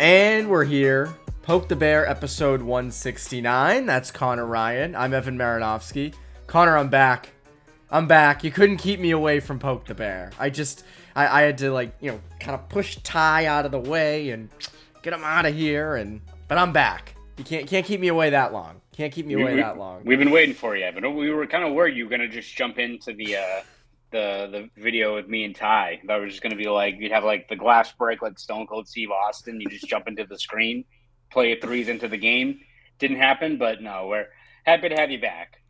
And we're here. Poke the Bear, episode 169. That's Conor Ryan. I'm Evan Marinofsky. Conor, I'm back. I'm back. You couldn't keep me away from Poke the Bear. I just, I, I had to like, you know, kind of push Ty out of the way and get him out of here. And but I'm back. You can't can't keep me away that long. Can't keep me away we, that long. We've been waiting for you, Evan. We were kind of worried you were gonna just jump into the uh, the the video with me and Ty. That was just gonna be like you'd have like the glass break like Stone Cold Steve Austin. You just jump into the screen, play threes into the game. Didn't happen, but no, we're happy to have you back.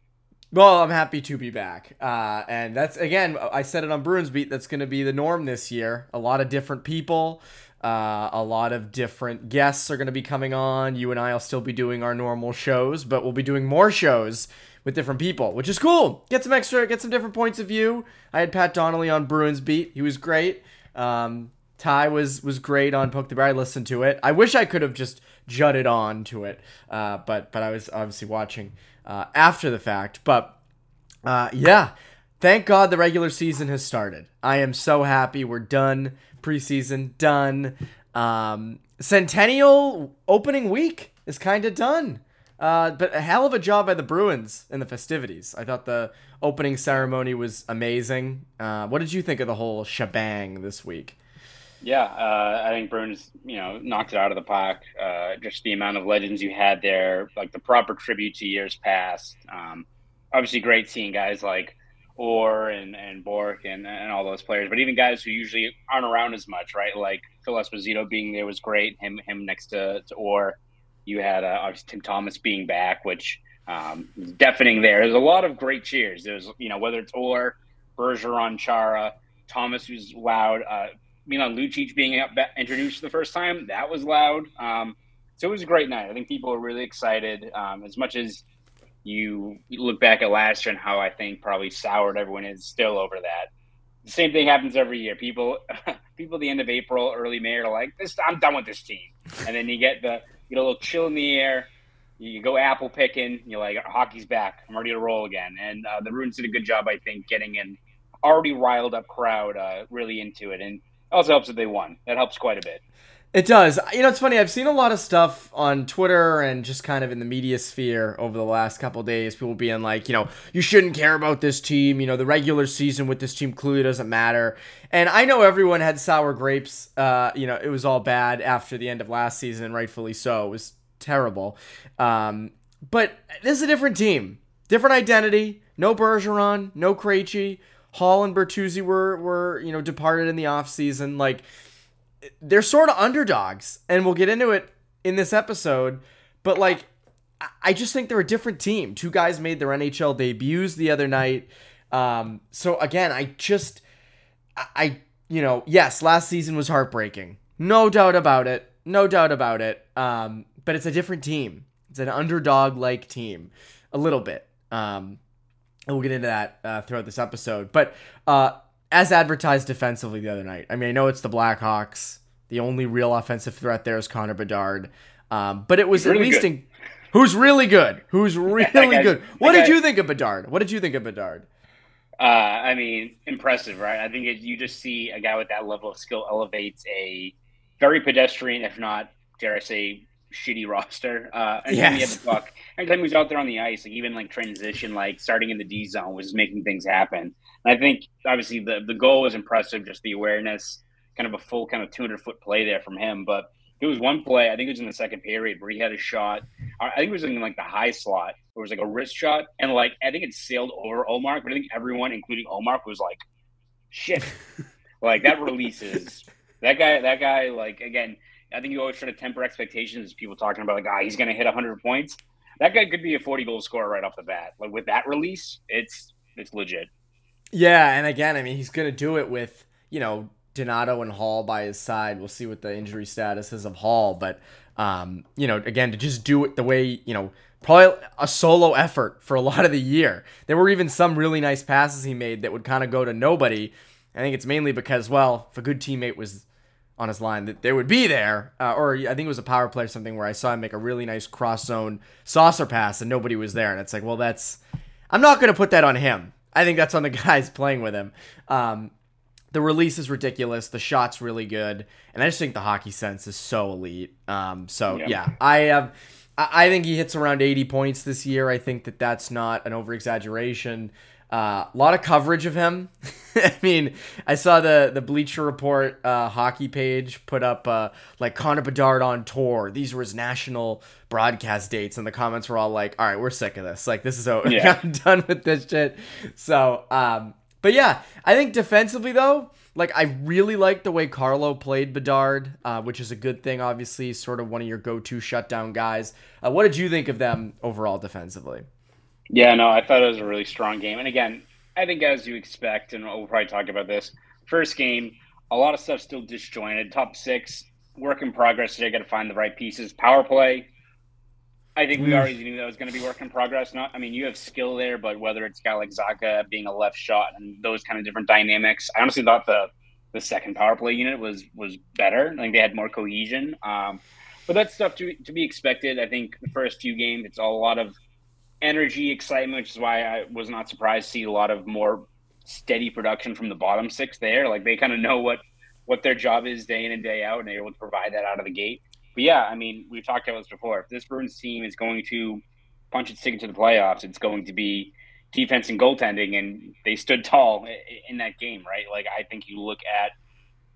Well, I'm happy to be back. Uh, and that's, again, I said it on Bruins Beat, that's going to be the norm this year. A lot of different people, uh, a lot of different guests are going to be coming on. You and I will still be doing our normal shows, but we'll be doing more shows with different people, which is cool. Get some extra, get some different points of view. I had Pat Donnelly on Bruins Beat. He was great. Um, Ty was was great on Poke the Bear. I listened to it. I wish I could have just jutted on to it, uh, but but I was obviously watching uh, after the fact. But uh, yeah, thank God the regular season has started. I am so happy. We're done. Preseason done. Um, Centennial opening week is kind of done. Uh, but a hell of a job by the Bruins in the festivities. I thought the opening ceremony was amazing. Uh, what did you think of the whole shebang this week? Yeah, uh, I think Bruins, you know, knocked it out of the park. Uh, just the amount of legends you had there, like the proper tribute to years past. Um, obviously, great seeing guys like Orr and, and Bourque and, and all those players, but even guys who usually aren't around as much, right? Like Phil Esposito being there was great. Him him next to, to Orr. You had uh, obviously Tim Thomas being back, which um, was deafening there. There's a lot of great cheers. There's, you know, whether it's Orr, Bergeron, Chara, Thomas was loud. Uh, Milan Lucic being introduced for the first time, that was loud. Um, so it was a great night. I think people were really excited. Um, as much as you look back at last year and how I think probably soured everyone is still over that. The same thing happens every year. People, people, at the end of April, early May are like, "This, I'm done with this team," and then you get the get a little chill in the air. You go apple picking. You're like, "Hockey's back. I'm ready to roll again." And uh, the Bruins did a good job, I think, getting an already riled up crowd uh, really into it. And also helps that they won. That helps quite a bit. It does. You know, it's funny. I've seen a lot of stuff on Twitter and just kind of in the media sphere over the last couple days. People being like, you know, you shouldn't care about this team. You know, the regular season with this team clearly doesn't matter. And I know everyone had sour grapes. Uh, you know, it was all bad after the end of last season, rightfully so. It was terrible. Um, but this is a different team, different identity. No Bergeron, no Krejci. Hall and Bertuzzi were were you know departed in the offseason. Like they're sort of underdogs, and we'll get into it in this episode. But like, I just think they're a different team. Two guys made their NHL debuts the other night. Um, so again, I just, I you know, yes, last season was heartbreaking, no doubt about it, no doubt about it. Um, but it's a different team. It's an underdog like team, a little bit. Um, and we'll get into that uh, throughout this episode. But uh, as advertised defensively the other night, I mean, I know it's the Blackhawks. The only real offensive threat there is Connor Bedard. Um, but it was really at least in, who's really good. Who's really good. What did you think of Bedard? What did you think of Bedard? Uh, I mean, impressive, right? I think it, you just see a guy with that level of skill elevates a very pedestrian, if not dare I say, shitty roster. Uh, anytime yes. he had the puck, anytime he was out there on the ice, like even like transition, like starting in the D zone, was making things happen. And I think obviously the the goal was impressive, just the awareness, kind of a full kind of 200 foot play there from him. But it was one play, I think it was in the second period, where he had a shot. I think it was in like the high slot. It was like a wrist shot, and like I think it sailed over Ullmark, but I think everyone, including Ullmark, was like, "Shit!" like that releases that guy. That guy, like again, I think you always try to temper expectations. People talking about like, ah, he's going to hit 100 points. That guy could be a 40 goal scorer right off the bat. Like with that release, it's it's legit. Yeah, and again, I mean, he's going to do it with you know Donato and Hall by his side. We'll see what the injury status is of Hall, but um, you know, again, to just do it the way you know, probably a solo effort for a lot of the year. There were even some really nice passes he made that would kind of go to nobody. I think it's mainly because, well, if a good teammate was on his line that they would be there. Uh, or I think it was a power play or something where I saw him make a really nice cross zone saucer pass and nobody was there. And it's like, well, that's. I'm not going to put that on him. I think that's on the guys playing with him. Um, the release is ridiculous. The shot's really good. And I just think the hockey sense is so elite. Um, so, yeah, yeah I have. I think he hits around 80 points this year. I think that that's not an over exaggeration. Uh, a lot of coverage of him. I mean, I saw the the Bleacher Report uh, hockey page put up uh, like Connor Bedard on tour. These were his national broadcast dates, and the comments were all like, "All right, we're sick of this. Like, this is over. Yeah. I'm done with this shit." So, um, but yeah, I think defensively though, like I really like the way Carlo played Bedard, uh, which is a good thing. Obviously, sort of one of your go-to shutdown guys. Uh, what did you think of them overall defensively? Yeah, no, I thought it was a really strong game. And again, I think as you expect, and we'll probably talk about this, first game, a lot of stuff still disjointed. Top six, work in progress. Today, got to find the right pieces. Power play. I think we mm. already knew that was going to be work in progress. Not, I mean, you have skill there, but whether it's guy like Zacha being a left shot and those kind of different dynamics, I honestly thought the the second power play unit was was better. I think they had more cohesion. Um, but that's stuff to to be expected. I think the first few games, it's all a lot of energy, excitement, which is why I was not surprised to see a lot of more steady production from the bottom six there. Like they kind of know what what their job is day in and day out, and they're able to provide that out of the gate. But yeah, I mean, we've talked about this before. If this Bruins team is going to punch its ticket to the playoffs, it's going to be defense and goaltending, and they stood tall in that game, right? Like I think you look at.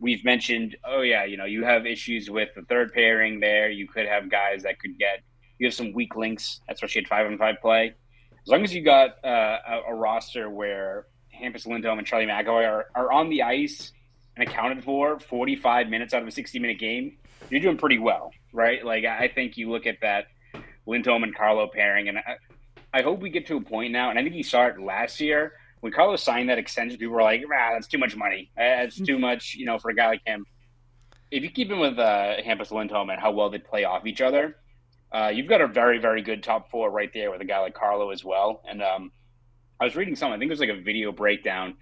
We've mentioned, oh yeah, you know, you have issues with the third pairing there. You could have guys that could get you have some weak links, especially at five on five play. As long as you got uh, a, a, roster where Hampus Lindholm and Charlie McAvoy are, are on the ice and accounted for 45 minutes out of a 60 minute game, you're doing pretty well, right? Like, I think you look at that Lindholm and Carlo pairing, and I, I hope we get to a point now, and I think you saw it last year when Carlos signed that extension, people were like, ah, that's too much money. That's too much, you know, for a guy like him. If you keep him with uh, Hampus Lindholm and how well they play off each other, uh, you've got a very, very good top four right there with a guy like Carlo as well. And um, I was reading something, I think it was like a video breakdown.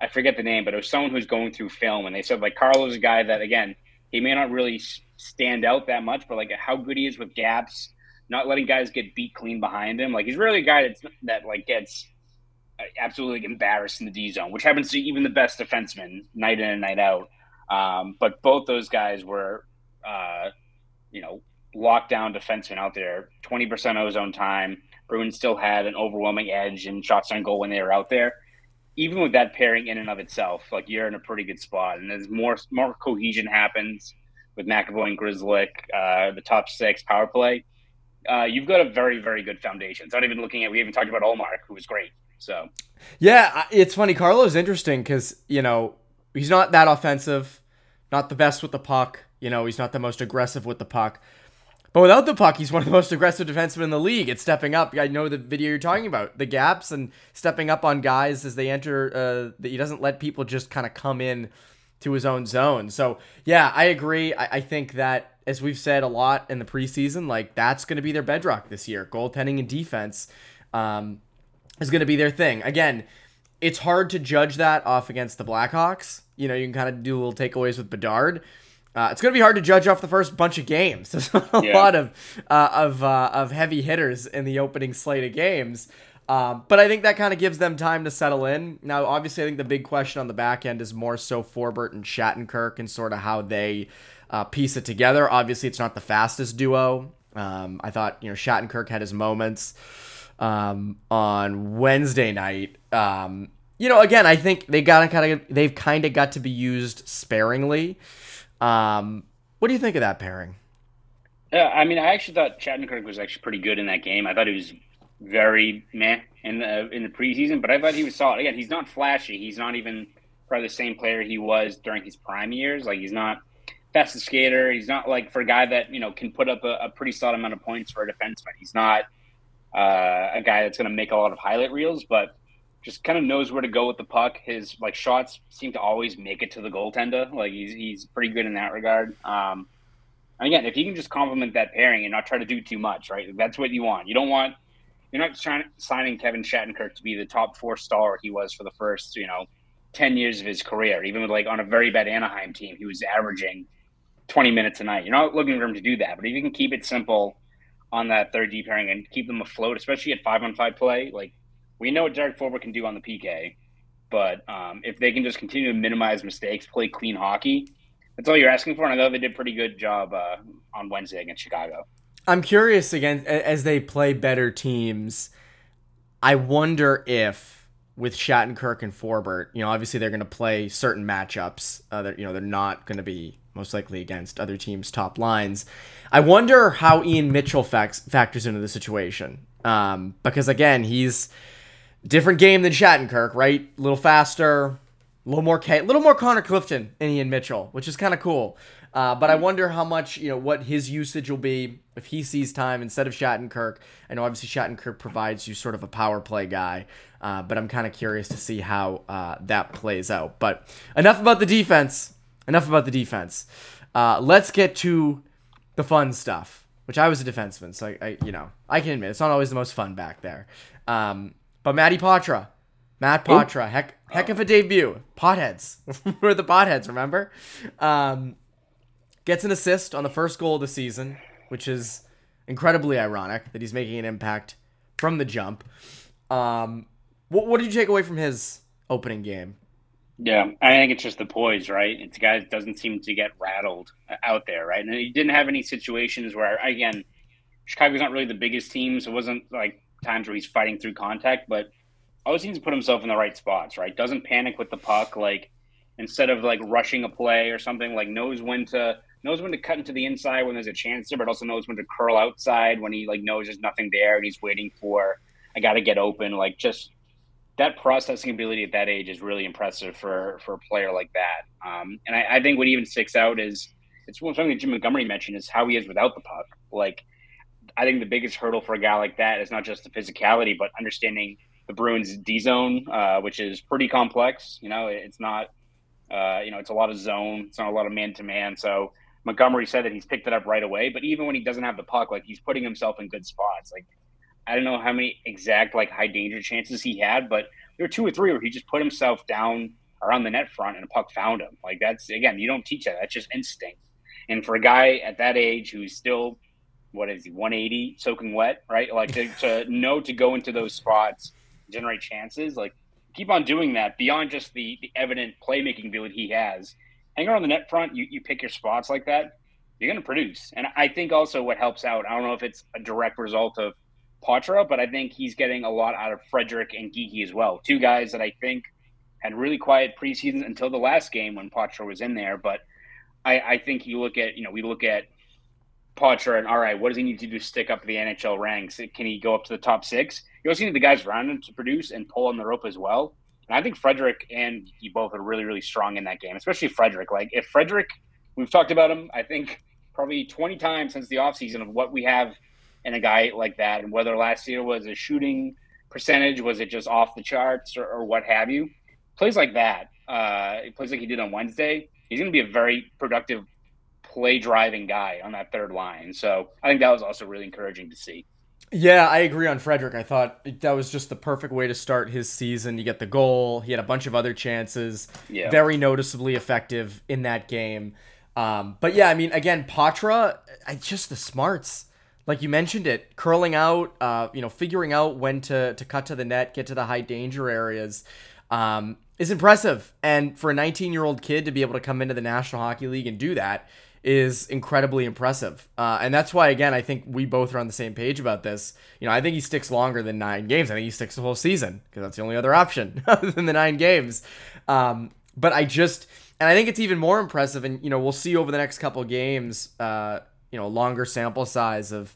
I forget the name, but it was someone who's going through film, and they said like Carlo's a guy that again he may not really stand out that much, but like how good he is with gaps, not letting guys get beat clean behind him. Like he's really a guy that's that like gets uh, absolutely embarrassed in the D zone, which happens to even the best defensemen night in and night out. Um, but both those guys were, uh, you know, lockdown defenseman out there, 20% ozone time. Bruins still had an overwhelming edge in shots on goal when they were out there. Even with that pairing in and of itself, like you're in a pretty good spot. And as more more cohesion happens with McAvoy and Grzelcyk, uh, the top six power play, uh, you've got a very, very good foundation. It's not even looking at, we even talked about Ullmark, who was great. So, yeah, it's funny. Carlo's interesting because, you know, he's not that offensive, not the best with the puck. You know, he's not the most aggressive with the puck. But without the puck, he's one of the most aggressive defensemen in the league. It's stepping up. I know the video you're talking about, the gaps and stepping up on guys as they enter. Uh, that he doesn't let people just kind of come in to his own zone. So yeah, I agree. I, I think that as we've said a lot in the preseason, like that's going to be their bedrock this year. Goaltending and defense um, is going to be their thing. Again, it's hard to judge that off against the Blackhawks. You know, you can kind of do little takeaways with Bedard. Uh, it's going to be hard to judge off the first bunch of games. There's a yeah. lot of uh, of uh, of heavy hitters in the opening slate of games, um, but I think that kind of gives them time to settle in. Now, obviously, I think the big question on the back end is more so Forbort and Shattenkirk and sort of how they uh, piece it together. Obviously, it's not the fastest duo. Um, I thought you know Shattenkirk had his moments um, on Wednesday night. Um, you know, again, I think they got kind of they've kind of got to be used sparingly. Um, what do you think of that pairing? Yeah, I mean, I actually thought Shattenkirk was actually pretty good in that game. I thought he was very meh in the in the preseason, but I thought he was solid. Again, he's not flashy. He's not even probably the same player he was during his prime years. Like he's not fastest skater. He's not like for a guy that you know can put up a, a pretty solid amount of points for a defenseman. He's not uh, a guy that's going to make a lot of highlight reels, but just kind of knows where to go with the puck. His like shots seem to always make it to the goaltender. Like he's he's pretty good in that regard. Um, and again, if you can just complement that pairing and not try to do too much, right? That's what you want. You don't want you're not trying signing Kevin Shattenkirk to be the top four star he was for the first you know ten years of his career. Even with like on a very bad Anaheim team, he was averaging twenty minutes a night. You're not looking for him to do that, but if you can keep it simple on that third D pairing and keep them afloat, especially at five on five play, like we know what Derek Forbort can do on the PK, but um, if they can just continue to minimize mistakes, play clean hockey, that's all you're asking for. And I know they did a pretty good job uh, on Wednesday against Chicago. I'm curious again as they play better teams. I wonder if with Shattenkirk and Forbort, you know, obviously they're going to play certain matchups. Uh, they're, you know, they're not going to be most likely against other teams' top lines. I wonder how Ian Mitchell factors into the situation um, because again, he's different game than Shattenkirk, right? A little faster, a little more, a little more Connor Clifton and Ian Mitchell, which is kind of cool. Uh, but I wonder how much, you know, what his usage will be if he sees time instead of Shattenkirk. I know obviously Shattenkirk provides you sort of a power play guy, uh, but I'm kind of curious to see how uh, that plays out. But enough about the defense. Enough about the defense. Uh, let's get to the fun stuff, which I was a defenseman, so I, I, you know, I can admit it's not always the most fun back there. Um, but Matty Poitras, Matt Poitras, heck, heck of a debut. Potheads, we're the potheads, remember? Um, gets an assist on the first goal of the season, which is incredibly ironic that he's making an impact from the jump. Um, what, what did you take away from his opening game? Yeah, I think it's just the poise, right? It's a guy that doesn't seem to get rattled out there, right? And he didn't have any situations where, again, Chicago's not really the biggest team, so it wasn't like times where he's fighting through contact, but always seems to put himself in the right spots, right? Doesn't panic with the puck, like instead of like rushing a play or something, like knows when to knows when to cut into the inside when there's a chance there, but also knows when to curl outside when he like knows there's nothing there and he's waiting for I got to get open. Like just that processing ability at that age is really impressive for for a player like that. Um, and I, I, think what even sticks out is it's something that Jim Montgomery mentioned is how he is without the puck. Like I think the biggest hurdle for a guy like that is not just the physicality, but understanding the Bruins D zone, uh, which is pretty complex. You know, it's not. Uh, you know, it's a lot of zone. It's not a lot of man to man. So Montgomery said that he's picked it up right away, but even when he doesn't have the puck, like he's putting himself in good spots. Like I don't know how many exact like high danger chances he had, but there were two or three where he just put himself down around the net front and a puck found him. Like that's again, you don't teach that. That's just instinct. And for a guy at that age who's still what is he 180 soaking wet, right? Like to, to know to go into those spots, generate chances, like keep on doing that beyond just the the evident playmaking ability he has hang around the net front, you, you pick your spots like that, you're going to produce. And I think also what helps out, I don't know if it's a direct result of Poitras, but I think he's getting a lot out of Frederic and Geekie as well. Two guys that I think had really quiet preseasons until the last game when Poitras was in there. But I, I think you look at, you know, we look at Poitras and all right, what does he need to do to stick up the NHL ranks? Can he go up to the top six? You also need the guys around him to produce and pull on the rope as well. And I think Frederic and he both are really, really strong in that game, especially Frederic. Like if Frederic, we've talked about him, I think probably 20 times since the offseason of what we have in a guy like that. And whether last year was a shooting percentage, was it just off the charts or, or what have you? Plays like that, uh, plays like he did on Wednesday, he's going to be a very productive play driving guy on that third line. So I think that was also really encouraging to see. Yeah, I agree on Frederic. I thought that was just the perfect way to start his season. You get the goal. He had a bunch of other chances. Yeah. Very noticeably effective in that game. Um, but yeah, I mean, again, Poitras, just the smarts. Like you mentioned it, curling out, uh, you know, figuring out when to, to cut to the net, get to the high danger areas, um, is impressive. And for a 19 year old kid to be able to come into the National Hockey League and do that is incredibly impressive. Uh, and that's why, again, I think we both are on the same page about this. You know, I think he sticks longer than nine games. I think he sticks the whole season because that's the only other option other than the nine games. Um, but I just, and I think it's even more impressive. And, you know, we'll see over the next couple games, uh, you know, longer sample size of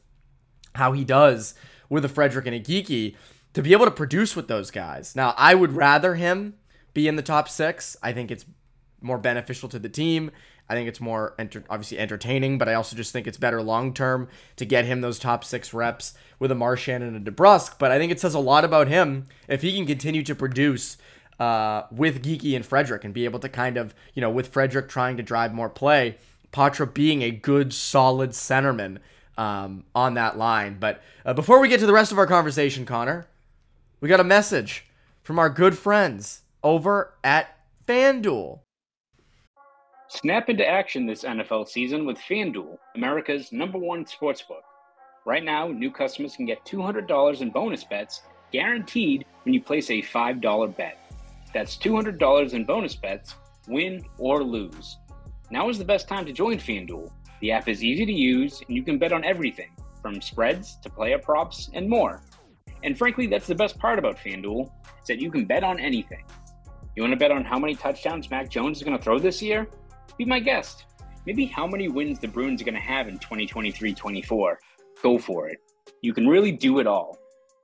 how he does with a Frederic and a Geekie to be able to produce with those guys. Now, I would rather him be in the top six. I think it's more beneficial to the team. I think it's more enter- obviously entertaining, but I also just think it's better long term to get him those top six reps with a Marchand and a DeBrusk. But I think it says a lot about him if he can continue to produce uh, with Geekie and Frederic and be able to kind of, you know, with Frederic trying to drive more play, Poitras being a good, solid centerman um, on that line. But uh, before we get to the rest of our conversation, Conor, we got a message from our good friends over at FanDuel. Snap into action this NFL season with FanDuel, America's number one sportsbook. Right now, new customers can get $200 in bonus bets guaranteed when you place a $5 bet. That's $200 in bonus bets, win or lose. Now is the best time to join FanDuel. The app is easy to use and you can bet on everything from spreads to player props and more. And frankly, that's the best part about FanDuel is that you can bet on anything. You want to bet on how many touchdowns Mac Jones is going to throw this year? Be my guest. Maybe how many wins the Bruins are going to have in 2023 24. Go for it. You can really do it all.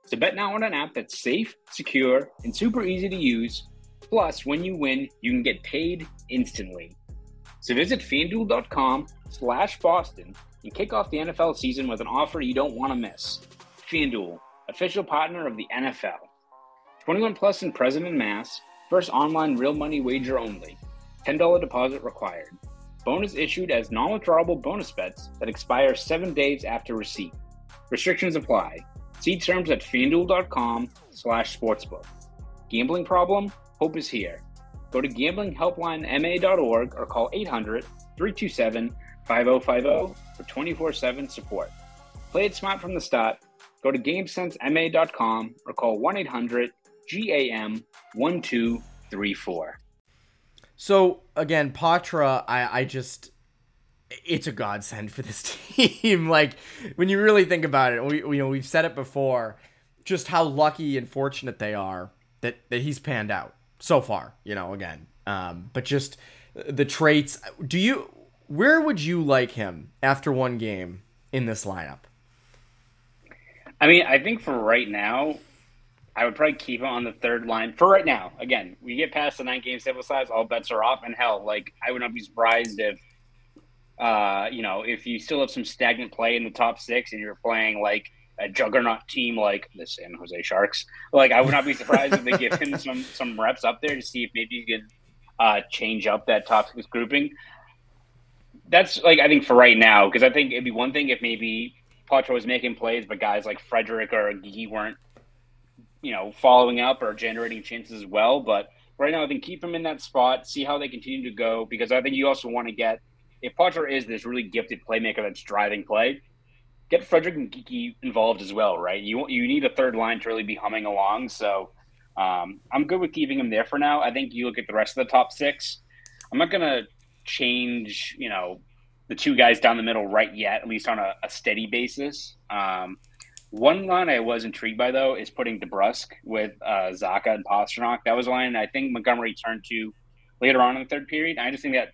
So bet now on an app that's safe, secure, and super easy to use. Plus, when you win, you can get paid instantly. So visit fanduel.com slash Boston and kick off the NFL season with an offer you don't want to miss. FanDuel, official partner of the NFL. 21 and present in Mass. First online real money wager only. $10 deposit required. Bonus issued as non-withdrawable bonus bets that expire seven days after receipt. Restrictions apply. See terms at fanduel.com slash sportsbook. Gambling problem? Hope is here. Go to gamblinghelplinema.org or call 800-327-5050 for 24-7 support. Play it smart from the start. Go to GameSenseMA.com or call 1-800-GAM-1234. So again, Poitras, I, I just it's a godsend for this team. like when you really think about it, we you know we've said it before, just how lucky and fortunate they are that that he's panned out so far. You know, again, um, but just the traits. Do you where would you like him after one game in this lineup? I mean, I think for right now, I would probably keep him on the third line for right now. Again, we get past the nine game sample size, all bets are off. And hell, like I would not be surprised if, uh, you know, if you still have some stagnant play in the top six and you're playing like a juggernaut team like the San Jose Sharks, like I would not be surprised if they give him some some reps up there to see if maybe you can uh, change up that top six grouping. That's like I think for right now because I think it'd be one thing if maybe Poitras was making plays, but guys like Frederic or Gee weren't you know, following up or generating chances as well. But right now, I think keep them in that spot, see how they continue to go, because I think you also want to get, if Potter is this really gifted playmaker that's driving play, get Frederic and Geekie involved as well, right? You you need a third line to really be humming along. So um, I'm good with keeping him there for now. I think you look at the rest of the top six. I'm not gonna change, you know, the two guys down the middle right yet, at least on a, a steady basis. Um, one line I was intrigued by though is putting DeBrusk with uh, Zacha and Pastrnak. That was a line I think Montgomery turned to later on in the third period. I just think that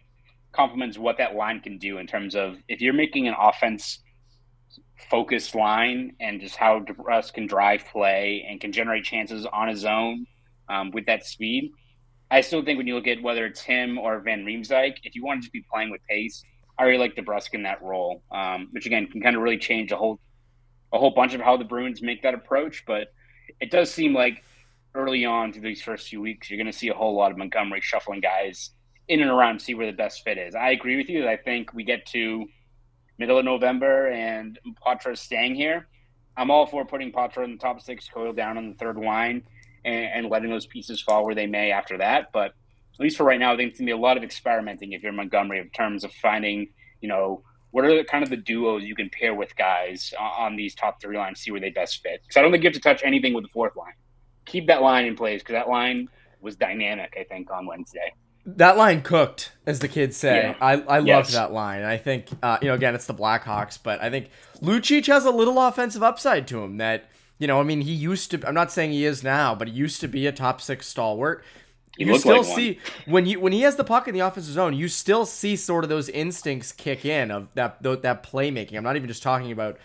complements what that line can do in terms of if you're making an offense focused line and just how DeBrusk can drive play and can generate chances on his own um, with that speed. I still think when you look at whether it's him or Van Riemsdyk, if you want to just be playing with pace, I really like DeBrusk in that role, um, which again can kind of really change the whole a whole bunch of how the Bruins make that approach, but it does seem like early on through these first few weeks, you're going to see a whole lot of Montgomery shuffling guys in and around, to see where the best fit is. I agree with you that I think we get to middle of November and Poitras staying here. I'm all for putting Poitras in the top six, Coyle down on the third line, and, and, letting those pieces fall where they may after that. But at least for right now, I think it's going to be a lot of experimenting if you're Montgomery in terms of finding, you know, what are the kind of the duos you can pair with guys on these top three lines, see where they best fit? Because I don't think you have to touch anything with the fourth line. Keep that line in place because that line was dynamic, I think, on Wednesday. That line cooked, as the kids say. Yeah. I, I Yes. loved that line. I think, uh, you know, again, it's the Blackhawks, but I think Lucic has a little offensive upside to him that, you know, I mean, he used to, I'm not saying he is now, but he used to be a top six stalwart. He you still like see when you when he has the puck in the offensive zone, you still see sort of those instincts kick in of that that playmaking. I'm not even just talking about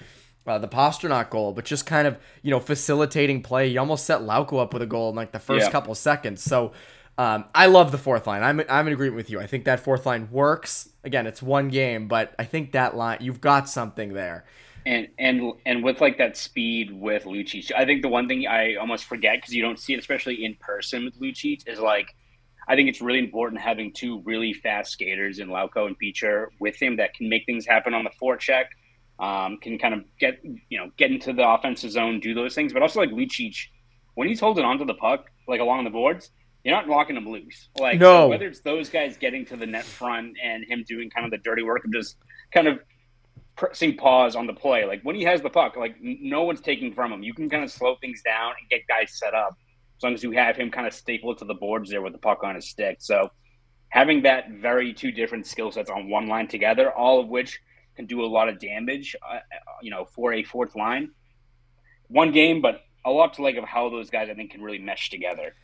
uh, the Pastrnak goal, but just kind of you know facilitating play. He almost set Lauko up with a goal in like the first Yeah. couple seconds. So um, I love the fourth line. I'm I'm in agreement with you. I think that fourth line works. Again, it's one game, but I think that line you've got something there. And and and with like that speed with Lucic, I think the one thing I almost forget because you don't see it, especially in person with Lucic, is like I think it's really important having two really fast skaters in Lauko and Beecher with him that can make things happen on the forecheck, um, can kind of get you know get into the offensive zone, do those things, but also like Lucic, when he's holding onto the puck like along the boards, you're not knocking him loose. Like No. whether it's those guys getting to the net front and him doing kind of the dirty work of just kind of pressing pause on the play. Like when he has the puck, like no one's taking from him. You can kind of slow things down and get guys set up as long as you have him kind of stapled to the boards there with the puck on his stick. So having that very two different skill sets on one line together, all of which can do a lot of damage, uh, uh, you know, for a fourth line. One game, but a lot to like of how those guys I think can really mesh together.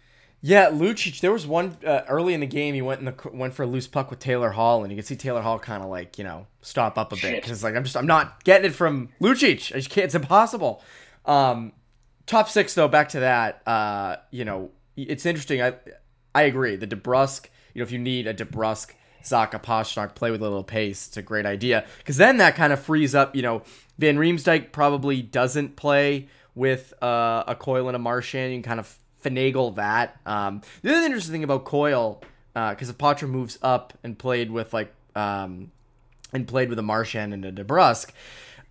Yeah, Lucic. There was one uh, early in the game. He went in the went for a loose puck with Taylor Hall, and you could see Taylor Hall kind of like you know stop up a bit Shit. because like I'm just I'm not getting it from Lucic. I just can't. It's impossible. Um, top six though. Back to that. Uh, you know, it's interesting. I I agree. The DeBrusk. You know, if you need a DeBrusk, Zacha, Pastrnak play with a little pace, it's a great idea because then that kind of frees up. You know, Van Riemsdyk probably doesn't play with uh, a Coyle and a Marchand. You can kind of finagle that. Um, the other interesting thing about Coyle, because if Poitras moves up and played with like um, and played with a Marchand and a DeBrusk,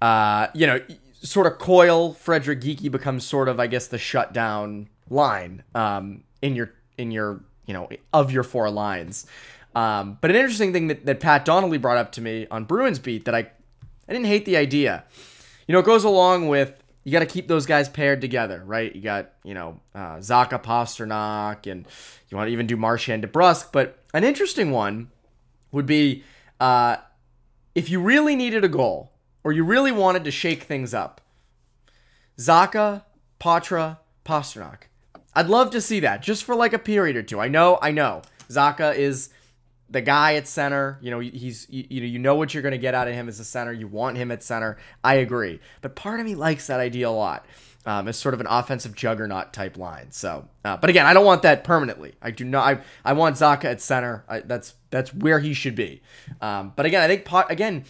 uh, you know, sort of Coyle, Frederic Geekie becomes sort of, I guess, the shutdown line um, in your in your you know of your four lines. Um, but an interesting thing that, that Pat Donnelly brought up to me on Bruins beat that I I didn't hate the idea. You know, it goes along with you got to keep those guys paired together, right? You got you know uh, Zacha Pastrnak, and you want to even do Marchand DeBrusk. But an interesting one would be uh, if you really needed a goal or you really wanted to shake things up. Zacha, Poitras, Pastrnak. I'd love to see that just for like a period or two. I know, I know. Zacha is the guy at center. You know, he's you, you know you know what you're going to get out of him as a center. You want him at center. I agree, but part of me likes that idea a lot. Um, as sort of an offensive juggernaut type line. So, uh, but again, I don't want that permanently. I do not. I, I want Zacha at center. I, that's that's where he should be. Um, but again, I think Pot, again,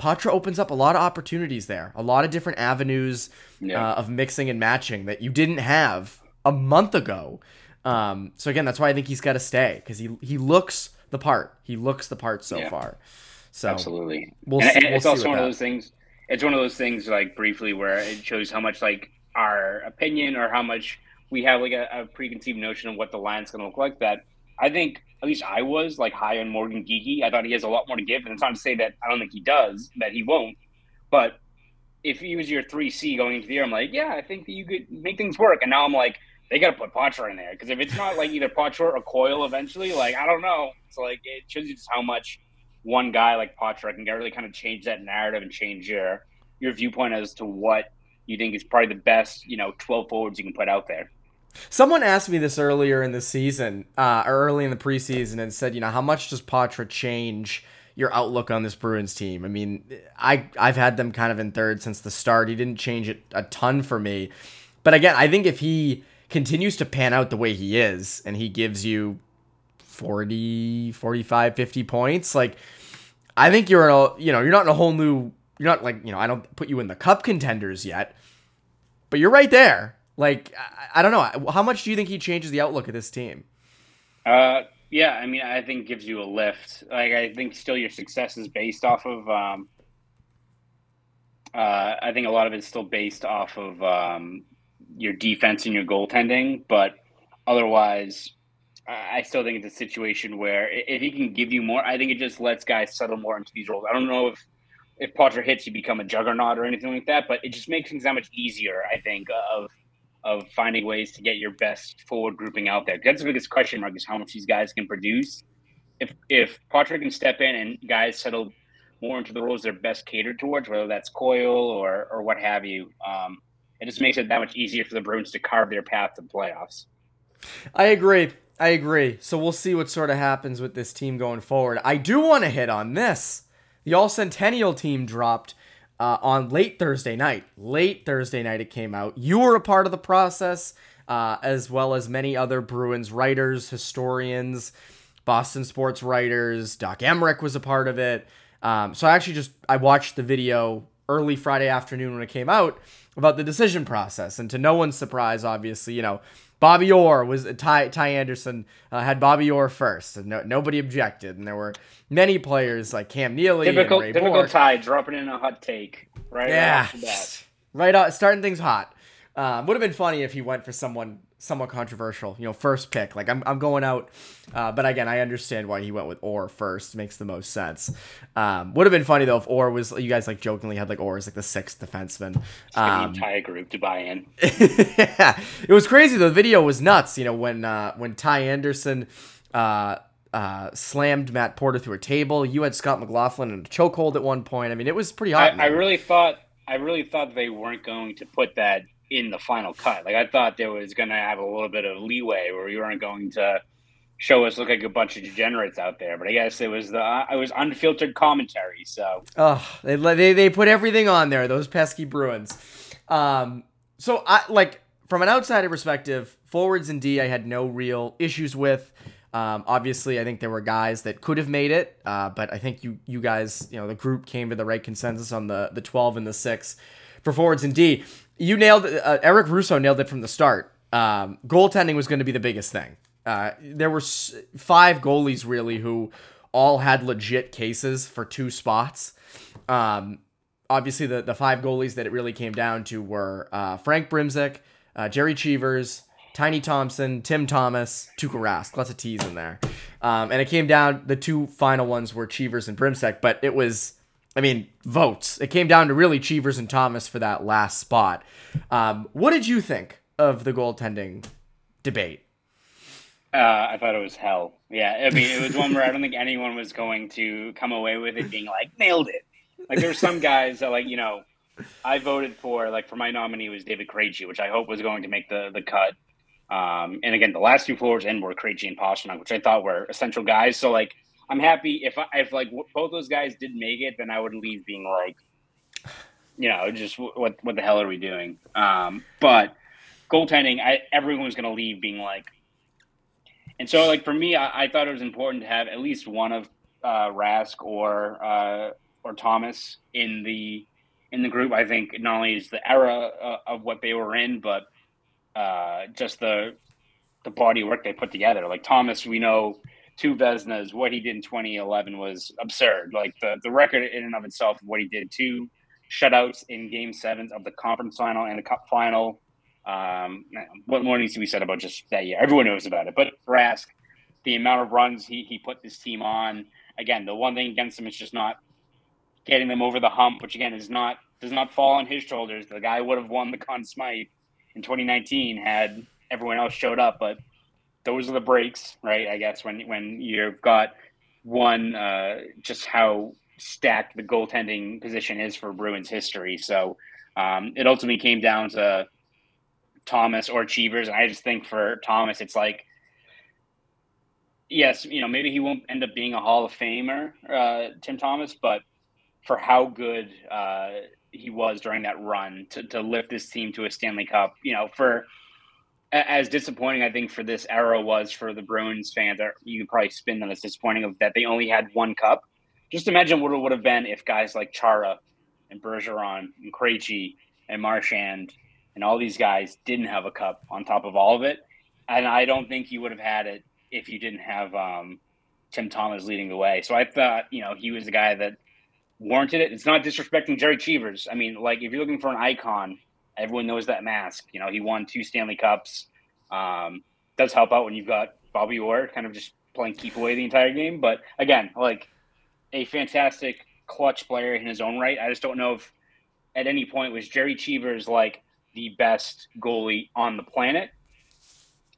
Poitras opens up a lot of opportunities there, a lot of different avenues Yeah. uh, of mixing and matching that you didn't have a month ago. Um, so again, that's why I think he's got to stay because he he looks the part. He looks the part so Yeah. far. So Absolutely. we'll and, see- and we'll it's also one of those things. It's one of those things, like briefly, where it shows how much like our opinion or how much we have like a, a preconceived notion of what the line's going to look like. That I think, at least I was like high on Morgan Geekie. I thought he has a lot more to give, and it's not to say that I don't think he does, that he won't. But if he was your three C going into the year, I'm like, yeah, I think that you could make things work. And now I'm like, they got to put Poitras in there because if it's not like either Poitras or Coyle eventually, like I don't know. It's like it shows you just how much one guy like Poitras can really kind of change that narrative and change your your viewpoint as to what you think is probably the best, you know, 12 forwards you can put out there. Someone asked me this earlier in the season, uh, or early in the preseason, and said, you know, how much does Poitras change your outlook on this Bruins team? I mean, I I've had them kind of in third since the start. He didn't change it a ton for me, but again, I think if he continues to pan out the way he is, and he gives you 40, 45, 50 points, like I think you're in a, you know, you're not in a whole new, you're not like, you know, I don't put you in the cup contenders yet, but you're right there. Like, I, I don't know. How much do you think he changes the outlook of this team? Uh, yeah, I mean, I think gives you a lift. Like, I think still your success is based off of. Um, uh, I think a lot of it's still based off of um, your defense and your goaltending, but otherwise, I still think it's a situation where if he can give you more, I think it just lets guys settle more into these roles. I don't know if if Potter hits, you become a juggernaut or anything like that, but it just makes things that much easier. I think of of finding ways to get your best forward grouping out there. That's the biggest question mark is how much these guys can produce if if Patrick can step in and guys settle more into the roles they're best catered towards, whether that's Coyle or or what have you, um, it just makes it that much easier for the Bruins to carve their path to the playoffs. I agree. I agree. So we'll see what sort of happens with this team going forward. I do want to hit on this. The All Centennial team dropped uh, on late Thursday night. Late Thursday night, it came out. You were a part of the process, uh, as well as many other Bruins writers, historians, Boston sports writers. Doc Emrick was a part of it. Um, so I actually just I watched the video early Friday afternoon when it came out about the decision process, and to no one's surprise, obviously, you know, Bobby Orr was uh, Ty Ty Anderson uh, had Bobby Orr first, and no, nobody objected, and there were many players like Cam Neely, typical and Ray typical Bourque. Ty dropping in a hot take right Yeah, off right out, starting things hot. Um, would have been funny if he went for someone somewhat controversial, you know, first pick. Like I'm, I'm going out, uh, but again, I understand why he went with Orr first. Makes the most sense. Um, would have been funny though if Orr was. You guys like jokingly had like Orr as like the sixth defenseman. Get the Um, entire group to buy in. yeah, it was crazy. The video was nuts. You know when uh, when Ty Anderson uh, uh, slammed Matt Porter through a table. You had Scott McLaughlin in a chokehold at one point. I mean, it was pretty hot. I, I really thought I really thought they weren't going to put that in the final cut. Like I thought there was going to have a little bit of leeway where you weren't going to show us look like a bunch of degenerates out there. But I guess it was the it was unfiltered commentary. So Oh, they, they they put everything on there. Those pesky Bruins. Um, so I like from an outsider perspective, forwards and D, I had no real issues with. Um, obviously, I think there were guys that could have made it, uh, but I think you you guys, you know, the group came to the right consensus on the the twelve and the six for forwards and D. You nailed uh, Eric Russo nailed it from the start. Um, goaltending was going to be the biggest thing. Uh, there were s- five goalies really who all had legit cases for two spots. Um, obviously, the, the five goalies that it really came down to were uh, Frank Brimsek, uh, Jerry Cheevers, Tiny Thompson, Tim Thomas, Tuukka Rask. Lots of T's in there. Um, and it came down, the two final ones were Cheevers and Brimsek, but it was, I mean, votes. It came down to really Cheevers and Thomas for that last spot. Um, what did you think of the goaltending debate? uh, I thought it was hell. Yeah, I mean it was one where I don't think anyone was going to come away with it being like nailed it. Like there's some guys that like you know I voted for like for my nominee was David Krejci, which I hope was going to make the the cut. Um, and again, the last two forwards in were Krejci and Pastrnak, which I thought were essential guys. So like, I'm happy if if like both those guys did make it, then I would leave being like, you know, just what what the hell are we doing? Um, but goaltending, I everyone was going to leave being like, and so like for me, I, I thought it was important to have at least one of uh, Rask or uh, or Thomas in the in the group. I think not only is the era uh, of what they were in, but uh, just the the body work they put together. Like Thomas, we know two Vezinas, what he did in 2011 was absurd. Like the the record in and of itself, what he did, two shutouts in Game Sevens of the conference final and the Cup final. Um, what more needs to be said about just that year? Everyone knows about it, but Rask, the amount of runs he he put this team on. Again, the one thing against him is just not getting them over the hump, which again is not does not fall on his shoulders. The guy would have won the Conn Smythe in 2019 had everyone else showed up, but those are the breaks, right? I guess when when you've got one, uh, just how stacked the goaltending position is for Bruins history. So um, it ultimately came down to Thomas or Cheevers, and I just think for Thomas, it's like. Yes, you know, maybe he won't end up being a Hall of Famer, uh, Tim Thomas, but for how good uh, he was during that run to, to lift this team to a Stanley Cup. You know, for as disappointing I think for this era was for the Bruins fans, you can probably spin them as disappointing of that they only had one cup. Just imagine what it would have been if guys like Chara and Bergeron and Krejci and Marchand and all these guys didn't have a cup on top of all of it. And I don't think you would have had it if you didn't have um, Tim Thomas leading the way. So I thought, you know, he was the guy that warranted it. It's not disrespecting Jerry Cheevers. I mean, like if you're looking for an icon, everyone knows that mask. You know, he won two Stanley Cups. Um, does help out when you've got Bobby Orr kind of just playing keep away the entire game. But again, like a fantastic clutch player in his own right. I just don't know if at any point was Jerry Cheevers like the best goalie on the planet.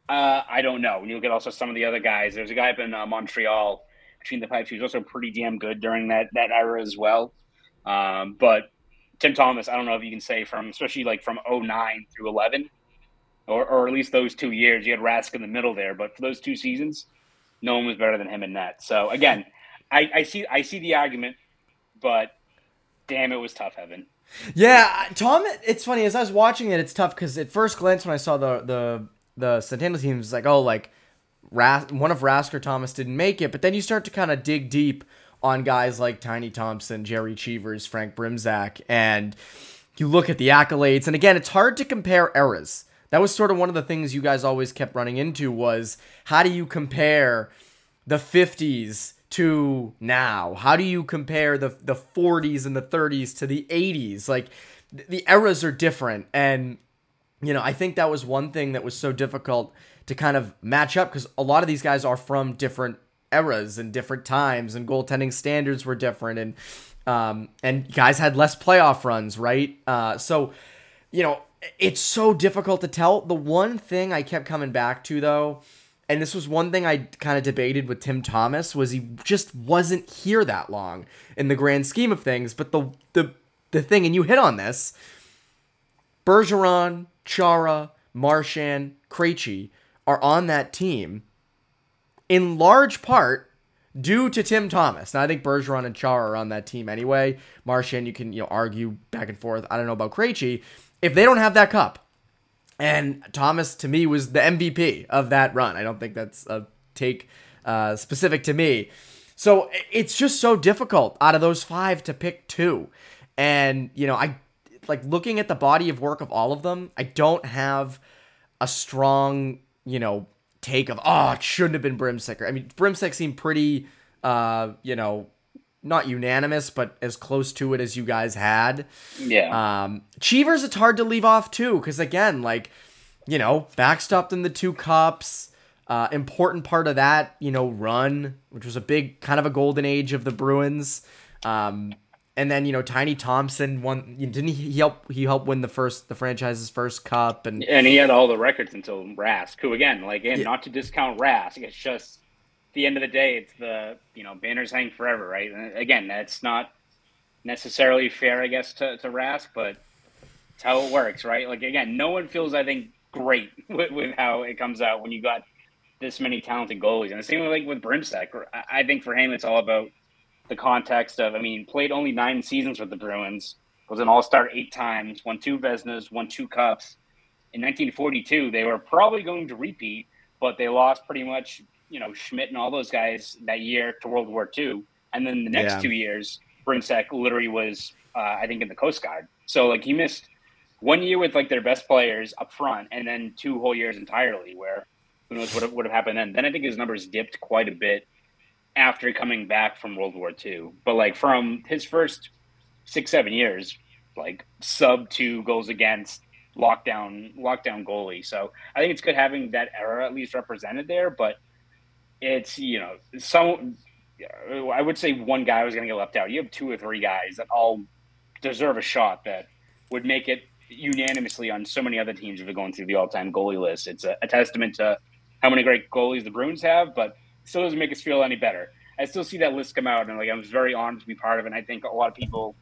Uh, I don't know. When you look at also some of the other guys, there's a guy up in uh, Montreal between the pipes. Was also pretty damn good during that that era as well. Um, but Tim Thomas, I don't know if you can say from especially like from 09 through 11, or, or at least those two years. You had Rask in the middle there, but for those two seasons, no one was better than him in net. So again, I, I see I see the argument, but damn, it was tough, Evan. Yeah, Tom. It's funny as I was watching it. It's tough because at first glance, when I saw the the the Centennial team, was like, oh, like Ras- one of Rask or Thomas didn't make it. But then you start to kind of dig deep on guys like Tiny Thompson, Jerry Cheevers, Frank Brimsek, and you look at the accolades. And again, it's hard to compare eras. That was sort of one of the things you guys always kept running into was how do you compare the 50s to now? How do you compare the the 40s and the 30s to the 80s? Like the eras are different and you know, I think that was one thing that was so difficult to kind of match up because a lot of these guys are from different eras and different times and goaltending standards were different and um, and guys had less playoff runs, right? Uh, so, you know, it's so difficult to tell. The one thing I kept coming back to though, and this was one thing I kind of debated with Tim Thomas, was he just wasn't here that long in the grand scheme of things. But the the the thing, and you hit on this, Bergeron, Chara, Marchand, Krejci are on that team in large part due to Tim Thomas. Now I think Bergeron and Chara are on that team anyway. Marchand, you can you know argue back and forth. I don't know about Krejci. If they don't have that cup, and Thomas to me was the MVP of that run. I don't think that's a take uh, specific to me. So it's just so difficult out of those five to pick two. And you know, I like looking at the body of work of all of them. I don't have a strong you know take of oh it shouldn't have been Brimsicker. I mean Brimsek seemed pretty uh you know not unanimous but as close to it as you guys had. Yeah. Um Cheevers it's hard to leave off too cuz again like you know backstopped in the two cups uh, important part of that, you know, run, which was a big kind of a golden age of the Bruins. Um, and then you know Tiny Thompson won. Didn't he help? He helped win the first the franchise's first cup, and and he had all the records until Rask, who again, like, again, yeah. not to discount Rask, it's just the end of the day, it's the you know banners hang forever, right? And again, that's not necessarily fair, I guess, to to Rask, but it's how it works, right? Like again, no one feels, I think, great with, with how it comes out when you got this many talented goalies, and the same like with Brimsek. I think for him, it's all about the context of, I mean, played only nine seasons with the Bruins, was an All Star eight times, won two Vezinas, won two Cups. In 1942, they were probably going to repeat, but they lost pretty much, you know, Schmidt and all those guys that year to World War II. And then the next yeah. two years, Brimsek literally was, uh, I think, in the Coast Guard. So like he missed one year with like their best players up front, and then two whole years entirely where who knows what would have happened then. Then I think his numbers dipped quite a bit after coming back from World War II. But like from his first six, seven years, like sub two goals against lockdown lockdown goalie. So I think it's good having that era at least represented there, but it's you know, some I would say one guy was gonna get left out. You have two or three guys that all deserve a shot that would make it unanimously on so many other teams if you're going through the all time goalie list. It's a, a testament to how many great goalies the Bruins have, but still doesn't make us feel any better. I still see that list come out, and like I was very honored to be part of it. And I think a lot of people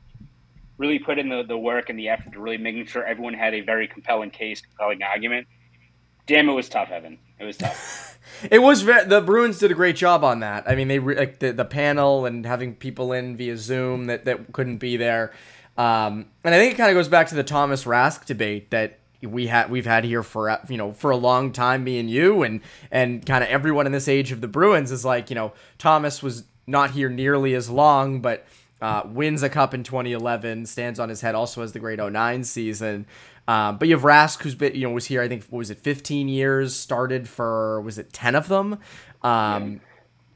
really put in the, the work and the effort to really making sure everyone had a very compelling case, compelling argument. Damn, it was tough, Evan. It was tough. it was the Bruins did a great job on that. I mean, they like the, the panel and having people in via Zoom that, that couldn't be there. Um, and I think it kind of goes back to the Thomas Rask debate that we had we've had here for you know for a long time me and you and and kind of everyone in this age of the Bruins is like you know Thomas was not here nearly as long but uh, wins a cup in 2011 stands on his head also has the great 09 season um, but you have Rask who's been you know was here I think was it 15 years started for was it 10 of them um, yeah.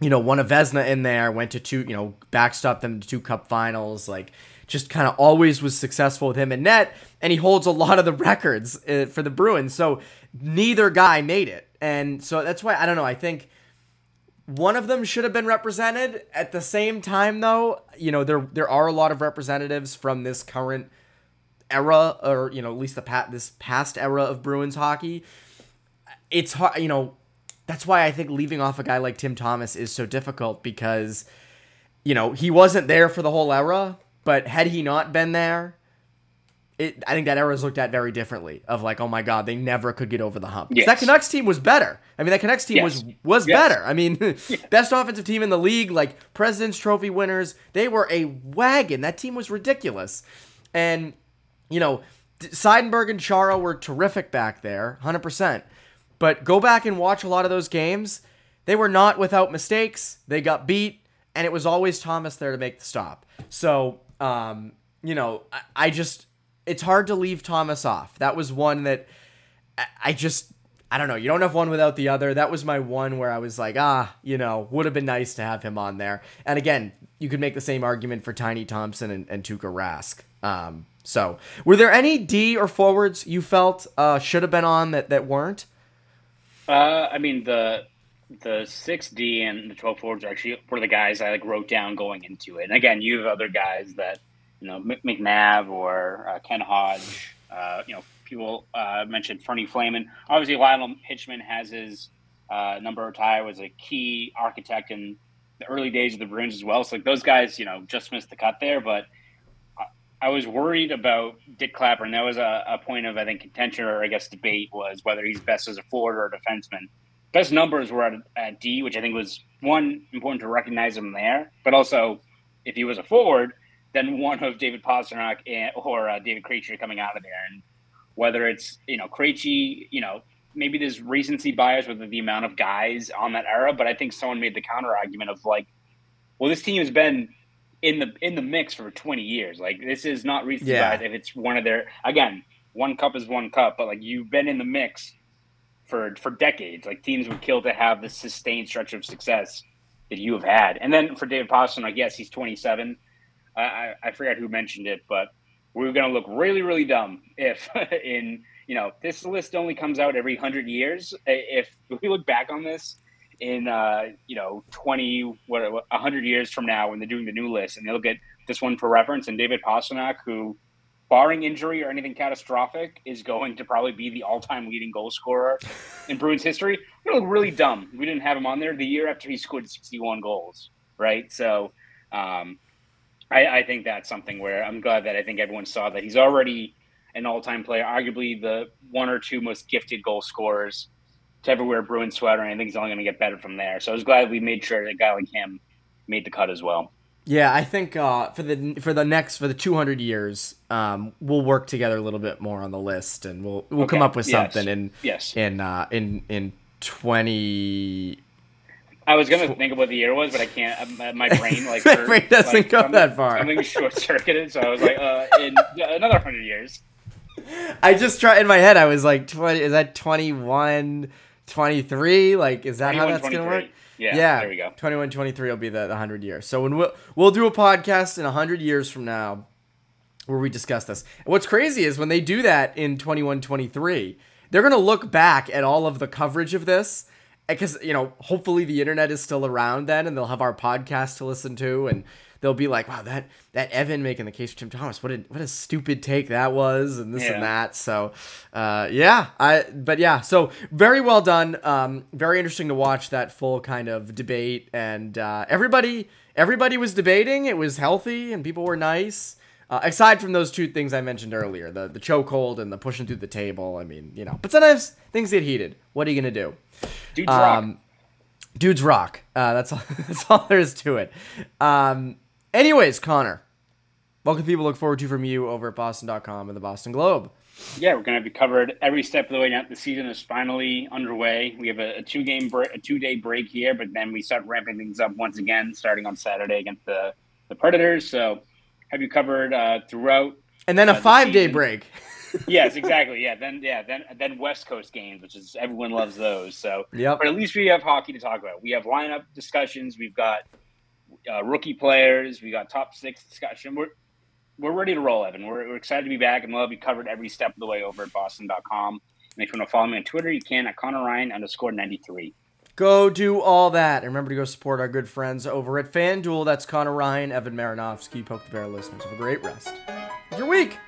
you know won a Vezina in there went to two you know backstopped them to two cup finals like just kind of always was successful with him in net, and he holds a lot of the records uh, for the Bruins. So neither guy made it, and so that's why I don't know. I think one of them should have been represented. At the same time, though, you know there there are a lot of representatives from this current era, or you know at least the pat this past era of Bruins hockey. It's hard, you know. that's why I think leaving off a guy like Tim Thomas is so difficult because you know, he wasn't there for the whole era, but had he not been there, it, I think that era is looked at very differently. Of like, oh my god, they never could get over the hump. Yes. That Canucks team was better. I mean, that Canucks team Yes. was was Yes. better. I mean, best offensive team in the league, like President's Trophy winners. They were a wagon. That team was ridiculous, and you know, Seidenberg and Chara were terrific back there, hundred percent. But go back and watch a lot of those games. They were not without mistakes. They got beat, and it was always Thomas there to make the stop. So, um, you know, I, I just it's hard to leave Thomas off. That was one that I, I just I don't know. You don't have one without the other. That was my one where I was like, ah, you know, would have been nice to have him on there. And again, you could make the same argument for Tiny Thompson and, and Tuukka Rask. Um, so, were there any D or forwards you felt uh, should have been on that that weren't? Uh, I mean the the six D and the twelve forwards are actually were the guys I like wrote down going into it. And again, you have other guys that you know Mc- McNab or uh, Ken Hodge. Uh, you know, people uh, mentioned Fernie Flaman. Obviously, Lionel Hitchman has his uh, number retired. Was a key architect in the early days of the Bruins as well. So like those guys, you know, just missed the cut there, but. I- I was worried about Dick Clapper, and that was a, a point of I think contention or I guess debate was whether he's best as a forward or a defenseman best numbers were at, at D, which I think was one important to recognize him there, but also if he was a forward, then one of David Pastrnak and, or uh, David Krejci coming out of there, and whether it's you know Krejci, you know maybe there's recency bias with the amount of guys on that era, but I think someone made the counter argument of like, well, this team has been in the in the mix for 20 years. Like this is not recency Yeah. bias if it's one of their again, one cup is one cup, but like you've been in the mix for for decades. Like teams would kill to have the sustained stretch of success that you have had. And then for David Pastrnak, yes, he's 27. I, I, I forgot who mentioned it, but we're going to look really, really dumb if in you know this list only comes out every hundred years. If we look back on this in uh, you know 20 what 100 years from now when they're doing the new list and they'll get this one for reference and David Pastrnak who barring injury or anything catastrophic is going to probably be the all-time leading goal scorer in Bruins history. Look really dumb. We didn't have him on there the year after he scored 61 goals, right? So um, I, I think that's something where I'm glad that I think everyone saw that he's already an all-time player, arguably the one or two most gifted goal scorers to ever wear a Bruins sweater, and I think he's only going to get better from there. So I was glad we made sure that a guy like him made the cut as well. Yeah, I think uh, for the for the next for the 200 years, um, we'll work together a little bit more on the list, and we'll we'll come up with yes, something in yes. in uh, in in 20. I was gonna think of what the year was, but I can't. uh, My brain like My brain doesn't like, go something- that far. Something short circuited, so I was like, uh, in another hundred years. I just try in my head. I was like, 20. Is that 21, 23? Like, is that how 21, that's gonna work? Yeah, there we go. 21, 23 will be the, the 100 years. So when we'll we'll do a podcast in 100 years from now where we discuss this. And what's crazy is when they do that in 21, 23, they're gonna look back at all of the coverage of this eh, because you know hopefully the internet is still around then and they'll have our podcast to listen to and they'll be like wow that that evan making the case for tim thomas what a what a stupid take that was and this Yeah. and that so uh yeah i but yeah so very well done um very interesting to watch that full kind of debate and uh everybody everybody was debating it was healthy and people were nice uh, aside from those two things I mentioned earlier, the the chokehold and the pushing through the table. I mean, you know, but sometimes things get heated. What are you gonna do? Dude's rock. Um, dudes rock. Uh, that's all. That's all there is to it. Um, anyways, Conor, what can people look forward to from you over at Boston.com and the Boston Globe? Yeah, we're going to be covered every step of the way now. The season is finally underway. We have a, a two game break, a two day break here, but then we start ramping things up once again, starting on Saturday against the the Predators. So, have you covered uh, throughout? And then a Uh, the five day break. yes, exactly. Yeah, then yeah, then then West Coast games, which is everyone loves those. So, Yep. but at least we have hockey to talk about. We have lineup discussions. We've got uh, rookie players. We got top six discussion. We're we're ready to roll, Evan. We're, we're excited to be back, and we'll be covered every step of the way over at Boston.com. And if you want to follow me on Twitter, you can at Conor Ryan underscore ninety three. Go do all that. And remember to go support our good friends over at FanDuel. That's Conor Ryan, Evan Marinofsky, Poke the Bear listeners. Have a great rest of your week.